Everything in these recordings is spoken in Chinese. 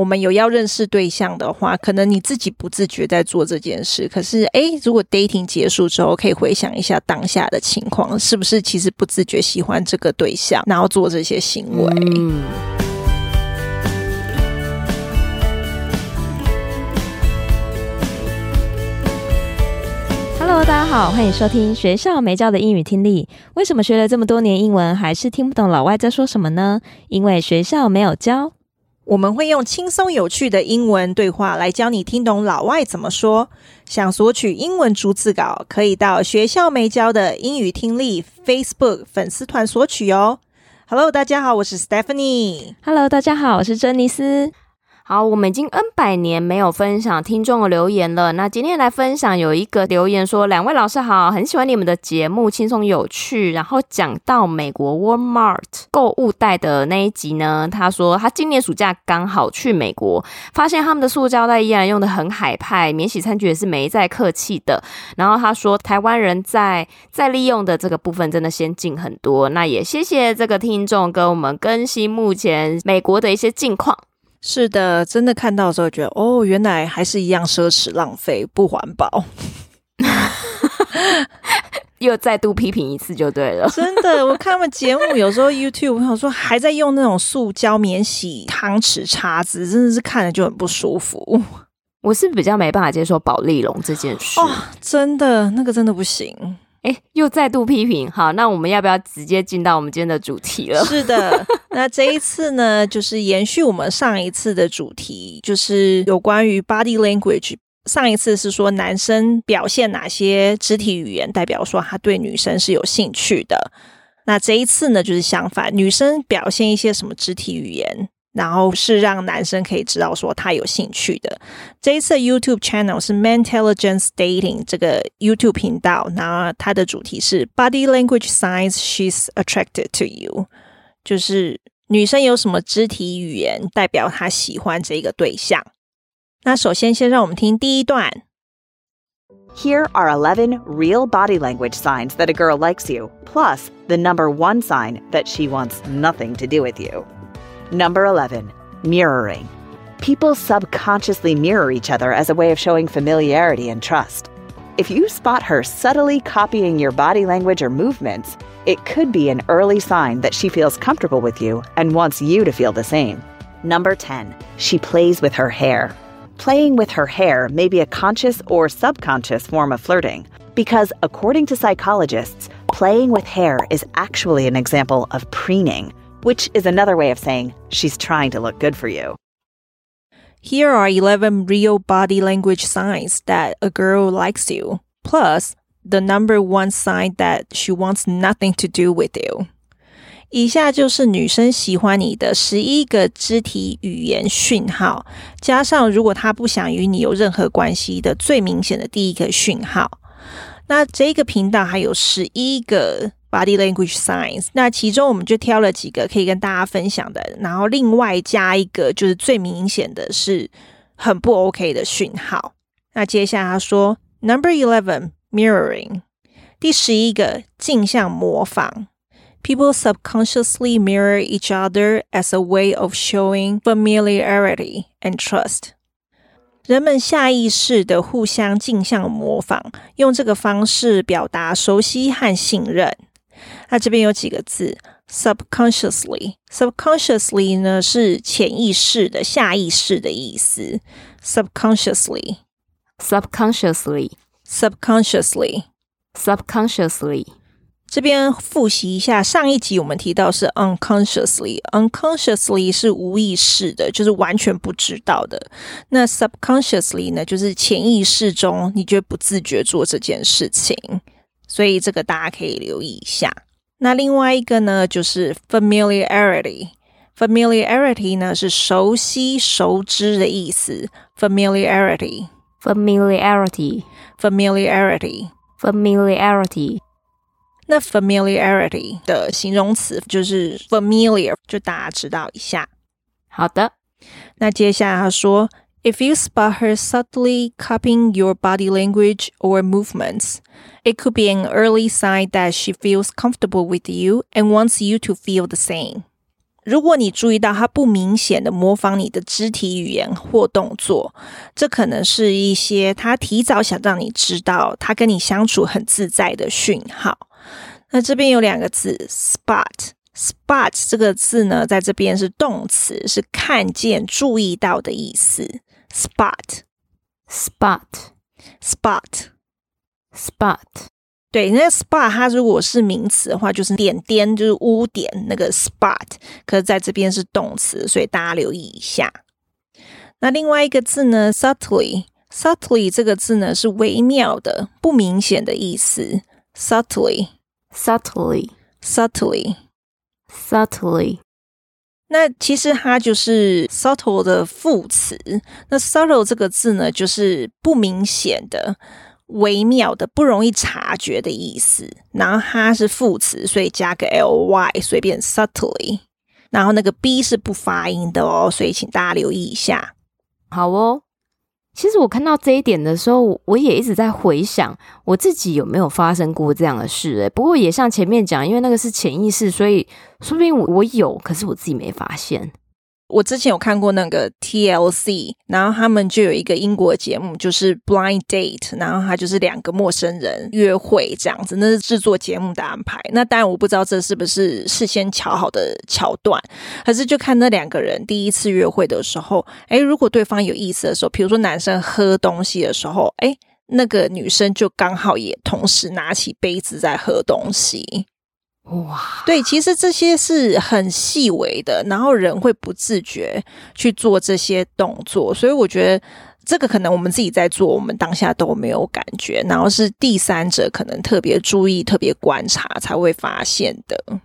我们有要认识对象的话，可能你自己不自觉在做这件事。可是，诶，如果 dating 结束之后，可以回想一下当下的情况，是不是其实不自觉喜欢这个对象，然后做这些行为？嗯。Hello，大家好，欢迎收听学校没教的英语听力。为什么学了这么多年英文，还是听不懂老外在说什么呢？因为学校没有教。我们会用轻松有趣的英文对话来教你听懂老外怎么说。想索取英文逐字稿，可以到学校没教的英语听力 Facebook 粉丝团索取哦。Hello，大家好，我是 Stephanie。Hello，大家好，我是珍妮斯。好，我们已经 N 百年没有分享听众的留言了。那今天来分享，有一个留言说：“两位老师好，很喜欢你们的节目，轻松有趣。”然后讲到美国 Walmart 购物袋的那一集呢，他说他今年暑假刚好去美国，发现他们的塑胶袋依然用得很海派，免洗餐具也是没再客气的。然后他说，台湾人在在利用的这个部分真的先进很多。那也谢谢这个听众跟我们更新目前美国的一些近况。是的，真的看到的时候觉得，哦，原来还是一样奢侈、浪费、不环保。又再度批评一次就对了。真的，我看他们节目，有时候 YouTube 我想说还在用那种塑胶免洗汤匙、叉子，真的是看着就很不舒服。我是比较没办法接受保丽龙这件事。哦，真的，那个真的不行。哎，又再度批评。好，那我们要不要直接进到我们今天的主题了？是的，那这一次呢，就是延续我们上一次的主题，就是有关于 body language。上一次是说男生表现哪些肢体语言，代表说他对女生是有兴趣的。那这一次呢，就是相反，女生表现一些什么肢体语言？然后是让男生可以知道说他有兴趣的。这一次 YouTube channel 是 Mantelligence Dating 这个 YouTube 频道，然后它的主题是 Body Language Signs She's Attracted to You，就是女生有什么肢体语言代表她喜欢这个对象。那首先先让我们听第一段。Here are 11 real body language signs that a girl likes you, plus the number one sign that she wants nothing to do with you. Number 11, mirroring. People subconsciously mirror each other as a way of showing familiarity and trust. If you spot her subtly copying your body language or movements, it could be an early sign that she feels comfortable with you and wants you to feel the same. Number 10, she plays with her hair. Playing with her hair may be a conscious or subconscious form of flirting, because according to psychologists, playing with hair is actually an example of preening which is another way of saying she's trying to look good for you. Here are 11 real body language signs that a girl likes you, plus the number one sign that she wants nothing to do with you. 以下就是女生喜欢你的十一个肢体语言讯号，加上如果她不想与你有任何关系的最明显的第一个讯号。那这个频道还有十一个。 Body language signs，那其中我们就挑了几个可以跟大家分享的，然后另外加一个就是最明显的是很不 OK 的讯号。那接下来他说，Number eleven mirroring，第十一个镜像模仿。People subconsciously mirror each other as a way of showing familiarity and trust。人们下意识的互相镜像模仿，用这个方式表达熟悉和信任。 那这边有几个字，subconsciously，subconsciously 呢是潜意识的、下意识的意思。subconsciously，subconsciously，subconsciously。这边复习一下，上一集我们提到是 unconsciously，unconsciously 是无意识的，就是完全不知道的。那 subconsciously 呢，就是潜意识中，你就不自觉做这件事情。所以这个大家可以留意一下。那另外一个呢，就是 familiarity。familiarity 呢是熟悉、熟知的意思。familiarity，familiarity，familiarity，familiarity。那 familiarity 的形容词就是 familiar，就大家知道一下。好的，那接下来他说 ，If you spot her subtly copying your body language or movements。It could be an early sign that she feels comfortable with you and wants you to feel the same. 如果你注意到他不明显的模仿你的肢体语言或动作，这可能是一些他提早想让你知道他跟你相处很自在的讯号。那这边有两个字，spot，spot 这个字呢，在这边是动词，是看见、注意到的意思。 spot，spot，spot。对，那个 spot 它如果是名词的话，就是点点，就是污点那个 spot。可是在这边是动词，所以大家留意一下。那另外一个字呢，subtly，subtly 这个字呢是微妙的、不明显的意思。subtly，subtly，subtly，subtly。那其实它就是 subtle 的副词。那 subtle 这个字呢，就是不明显的。微妙的、不容易察觉的意思，然后它是副词，所以加个 ly，随便 subtly。然后那个 b 是不发音的哦，所以请大家留意一下。好哦，其实我看到这一点的时候，我也一直在回想我自己有没有发生过这样的事。诶，不过也像前面讲，因为那个是潜意识，所以说不定我我有，可是我自己没发现。我之前有看过那个 TLC，然后他们就有一个英国节目，就是 Blind Date，然后他就是两个陌生人约会这样子，那是制作节目的安排。那当然我不知道这是不是事先巧好的桥段，可是就看那两个人第一次约会的时候，诶，如果对方有意思的时候，比如说男生喝东西的时候，诶，那个女生就刚好也同时拿起杯子在喝东西。哇，对，其实这些是很细微的，然后人会不自觉去做这些动作，所以我觉得这个可能我们自己在做，我们当下都没有感觉，然后是第三者可能特别注意、特别观察才会发现的。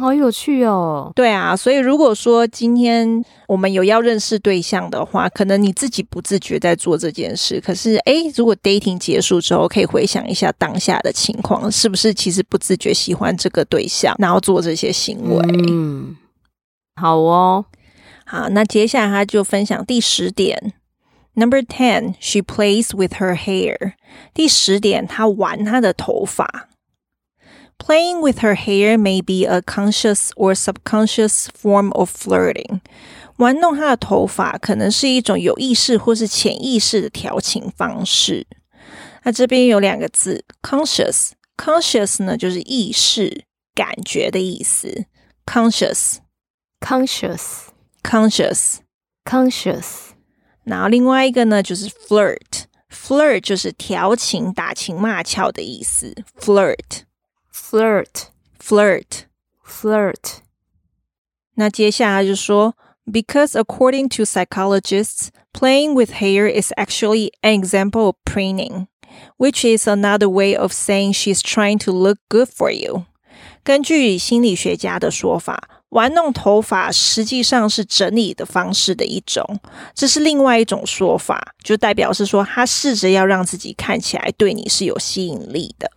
好有趣哦！对啊，所以如果说今天我们有要认识对象的话，可能你自己不自觉在做这件事，可是诶，如果 dating 结束之后，可以回想一下当下的情况，是不是其实不自觉喜欢这个对象，然后做这些行为？嗯，好哦，好，那接下来他就分享第十点，Number ten, she plays with her hair。第十点，她玩她的头发。Playing with her hair may be a conscious or subconscious form of flirting。玩弄她的头发可能是一种有意识或是潜意识的调情方式。那这边有两个字，conscious，conscious 呢就是意识、感觉的意思。conscious，conscious，conscious，conscious。然后另外一个呢就是 flirt，flirt 就是调情、打情骂俏的意思。flirt。 Flirt, flirt, flirt。那接下来就说，because according to psychologists, playing with hair is actually an example of preening, which is another way of saying she's trying to look good for you。根据心理学家的说法，玩弄头发实际上是整理的方式的一种，这是另外一种说法，就代表是说他试着要让自己看起来对你是有吸引力的。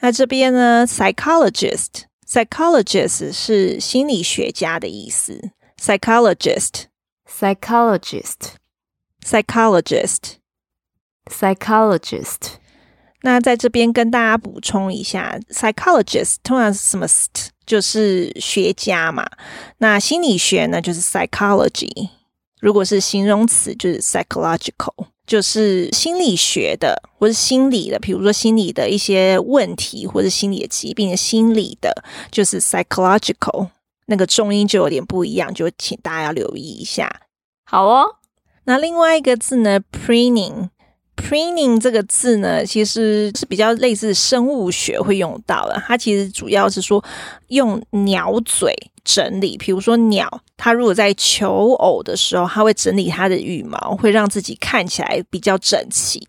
那这边呢，psychologist，psychologist 是心理学家的意思。psychologist，psychologist，psychologist，psychologist。那在这边跟大家补充一下，psychologist 通常是什么 st，就是学家嘛。那心理学呢，就是 psychology。如果是形容词，就是 psychological。就是心理学的，或是心理的，比如说心理的一些问题，或者心理的疾病的心理的，就是 psychological，那个重音就有点不一样，就请大家要留意一下。好哦，那另外一个字呢，preening。Preening 这个字呢，其实是比较类似生物学会用到的。它其实主要是说用鸟嘴整理，比如说鸟，它如果在求偶的时候，它会整理它的羽毛，会让自己看起来比较整齐。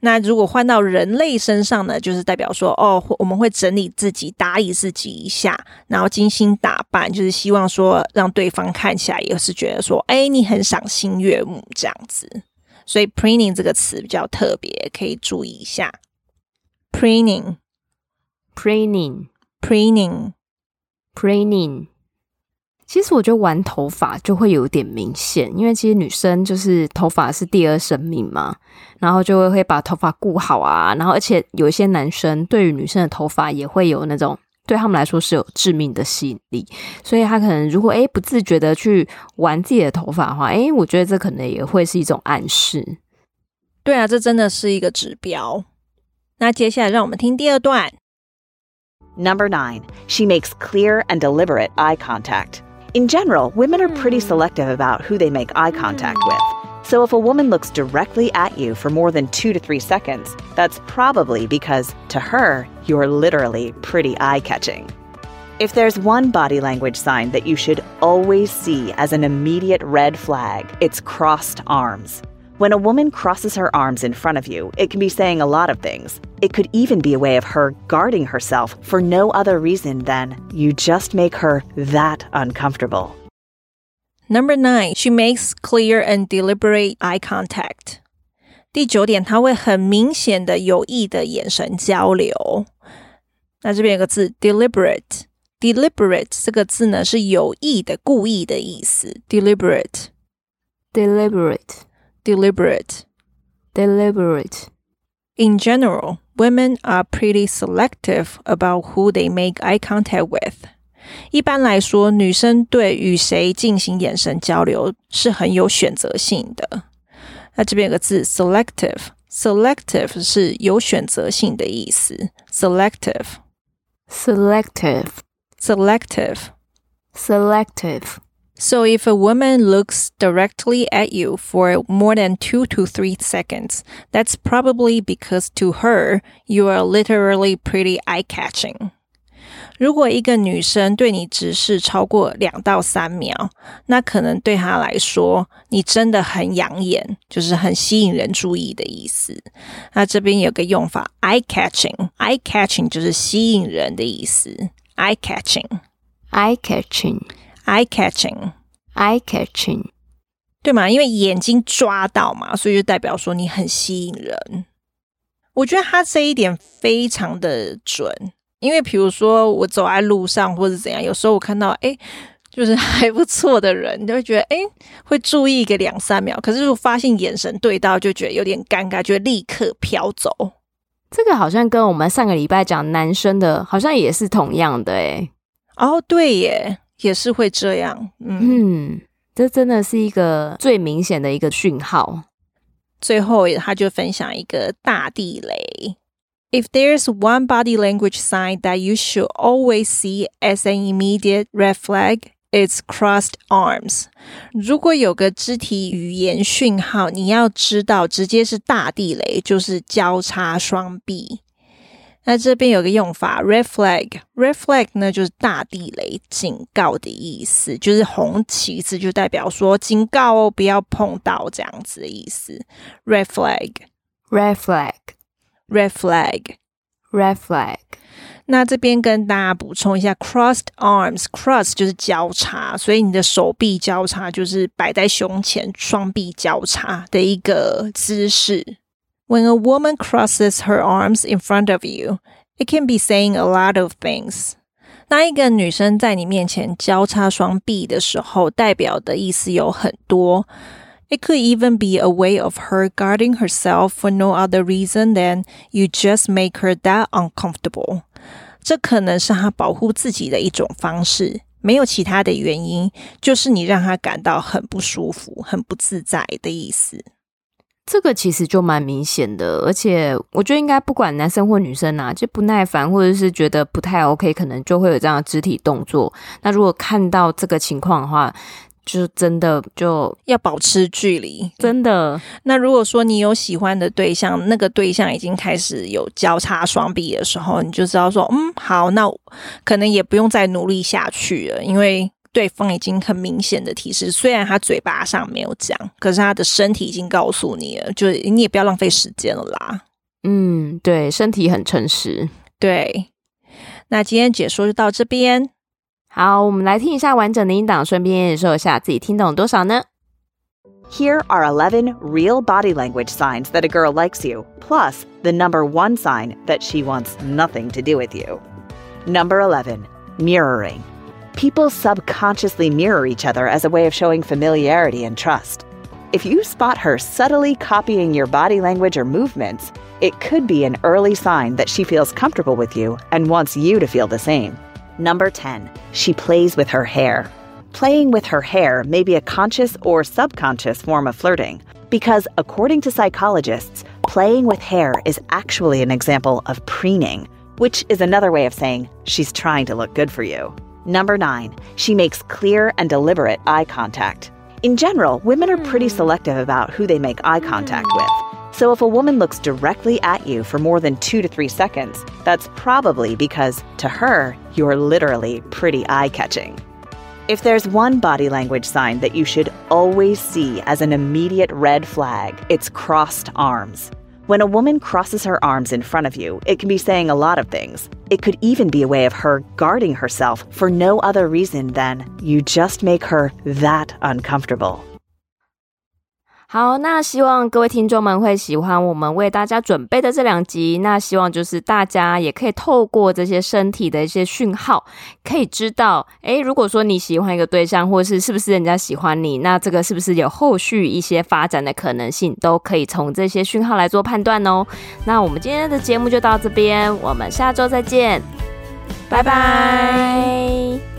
那如果换到人类身上呢，就是代表说，哦，我们会整理自己，打理自己一下，然后精心打扮，就是希望说让对方看起来也是觉得说，哎，你很赏心悦目这样子。所以 preening 这个词比较特别，可以注意一下。preening，preening，preening，preening。其实我觉得玩头发就会有点明显，因为其实女生就是头发是第二生命嘛，然后就会会把头发顾好啊，然后而且有一些男生对于女生的头发也会有那种对他们来说是有致命的吸引力。所以他可能如果诶不自觉的去玩自己的头发的话，诶，我觉得这可能也会是一种暗示。对啊，这真的是一个指标。那接下来让我们听第二段。Number nine, she makes clear and deliberate eye contact. In general, women are pretty selective about who they make eye contact with. So if a woman looks directly at you for more than two to three seconds, that's probably because, to her, you're literally pretty eye catching. If there's one body language sign that you should always see as an immediate red flag, it's crossed arms. When a woman crosses her arms in front of you, it can be saying a lot of things. It could even be a way of her guarding herself for no other reason than you just make her that uncomfortable. Number nine, she makes clear and deliberate eye contact. 第九点，她会很明显的、有意的眼神交流。那这边有个字 deliberate，deliberate deliberate 这个字呢是有意的、故意的意思。deliberate，deliberate。deliberate, deliberate. In general, women are pretty selective about who they make eye contact with. 一般来说，女生对与谁进行眼神交流是很有选择性的。那这边有个字 selective，selective 是有选择性的意思。selective，selective，selective。So if a woman looks directly at you for more than two to three seconds, that's probably because to her, you are literally pretty eye-catching. 如果一个女生对你直视超过两到三秒，那可能对她来说，你真的很养眼，就是很吸引人注意的意思。那这边有个用法，eye-catching，eye-catching 就是吸引人的意思，eye-catching，eye-catching。Eye catching, eye catching，对嘛？因为眼睛抓到嘛，所以就代表说你很吸引人。我觉得他这一点非常的准，因为比如说我走在路上或者怎样，有时候我看到哎，就是还不错的人，你就会觉得哎，会注意一个两三秒。可是如果发现眼神对到，就觉得有点尴尬，就会立刻飘走。这个好像跟我们上个礼拜讲男生的，好像也是同样的哎。哦，对耶。也是会这样，嗯，嗯，这真的是一个最明显的一个讯号。最后，他就分享一个大地雷 ：If there's one body language sign that you should always see as an immediate red flag, it's crossed arms。如果有个肢体语言讯号，你要知道，直接是大地雷，就是交叉双臂。那这边有个用法，red flag，red flag 呢就是大地雷，警告的意思，就是红旗子就代表说警告哦，不要碰到这样子的意思。red flag，red flag，red flag，red flag。那这边跟大家补充一下，crossed arms，cross 就是交叉，所以你的手臂交叉就是摆在胸前，双臂交叉的一个姿势。When a woman crosses her arms in front of you, it can be saying a lot of things. 当一个女生在你面前交叉双臂的时候，代表的意思有很多。 It could even be a way of her guarding herself for no other reason than you just make her that uncomfortable. 这可能是她保护自己的一种方式，没有其他的原因，就是你让她感到很不舒服、很不自在的意思。这个其实就蛮明显的，而且我觉得应该不管男生或女生啊，就不耐烦或者是觉得不太 OK，可能就会有这样的肢体动作。那如果看到这个情况的话，就真的就要保持距离，真的。那如果说你有喜欢的对象，那个对象已经开始有交叉双臂的时候，你就知道说，嗯，好，那可能也不用再努力下去了，因为。对方已经很明显的提示，虽然他嘴巴上没有讲，可是他的身体已经告诉你了，就是你也不要浪费时间了啦。嗯，对，身体很诚实。对，那今天解说就到这边。好，我们来听一下完整的音档，顺便也说一下自己听懂多少呢？Here are eleven real body language signs that a girl likes you, plus the number one sign that she wants nothing to do with you. Number eleven, mirroring. People subconsciously mirror each other as a way of showing familiarity and trust. If you spot her subtly copying your body language or movements, it could be an early sign that she feels comfortable with you and wants you to feel the same. Number 10, she plays with her hair. Playing with her hair may be a conscious or subconscious form of flirting because, according to psychologists, playing with hair is actually an example of preening, which is another way of saying she's trying to look good for you. Number 9, she makes clear and deliberate eye contact. In general, women are pretty hmm. selective about who they make eye contact with. So if a woman looks directly at you for more than two to three seconds, that's probably because, to her, you're literally pretty eye catching. If there's one body language sign that you should always see as an immediate red flag, it's crossed arms. When a woman crosses her arms in front of you, it can be saying a lot of things. It could even be a way of her guarding herself for no other reason than you just make her that uncomfortable. 好，那希望各位听众们会喜欢我们为大家准备的这两集。那希望就是大家也可以透过这些身体的一些讯号，可以知道，诶，如果说你喜欢一个对象，或是是不是人家喜欢你，那这个是不是有后续一些发展的可能性，都可以从这些讯号来做判断哦。那我们今天的节目就到这边，我们下周再见，拜拜。